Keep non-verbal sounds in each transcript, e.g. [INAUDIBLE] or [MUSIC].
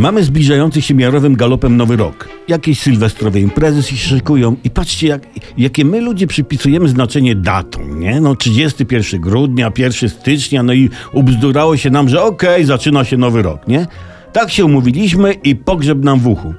Mamy zbliżający się miarowym galopem nowy rok. Jakieś sylwestrowe imprezy się szykują i patrzcie, jak, jakie my ludzie przypisujemy znaczenie datom, nie? No 31 grudnia, 1 stycznia, no i ubzdurało się nam, że okej, zaczyna się nowy rok, nie? Tak się umówiliśmy i pogrzeb nam w uchu.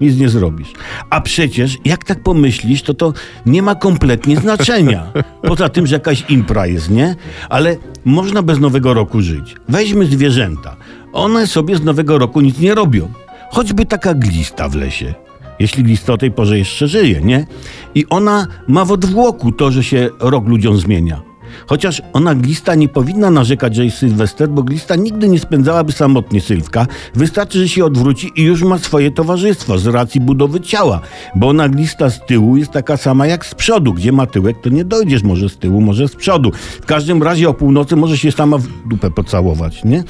Nic nie zrobisz. A przecież, jak tak pomyślisz, to to nie ma kompletnie [LAUGHS] znaczenia. Poza tym, że jakaś impra jest, nie? Ale można bez nowego roku żyć. Weźmy zwierzęta. One sobie z nowego roku nic nie robią. Choćby taka glista w lesie. Jeśli glista o tej porze jeszcze żyje, nie? I ona ma w odwłoku to, że się rok ludziom zmienia. Chociaż ona glista nie powinna narzekać, że jest Sylwester, bo glista nigdy nie spędzałaby samotnie Sylwka. Wystarczy, że się odwróci i już ma swoje towarzystwo z racji budowy ciała. Bo ona glista z tyłu jest taka sama jak z przodu. Gdzie ma tyłek, to nie dojdziesz może z tyłu, może z przodu. W każdym razie o północy może się sama w dupę pocałować, nie?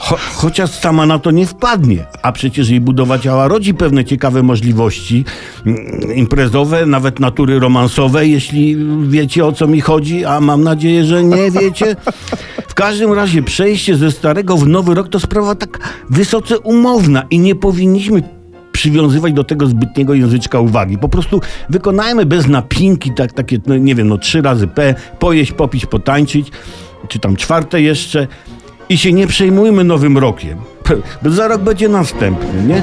Cho, chociaż sama na to nie wpadnie. A przecież jej budowa ciała rodzi pewne ciekawe możliwości mm, imprezowe, nawet natury romansowej, jeśli wiecie o co mi chodzi, a mam nadzieję, że nie wiecie. W każdym razie przejście ze starego w nowy rok to sprawa tak wysoce umowna i nie powinniśmy przywiązywać do tego zbytniego języczka uwagi. Po prostu wykonajmy bez napinki tak, takie, no, nie wiem, no trzy razy P, pojeść, popić, potańczyć, czy tam czwarte jeszcze i się nie przejmujmy nowym rokiem. Za rok będzie następny, nie?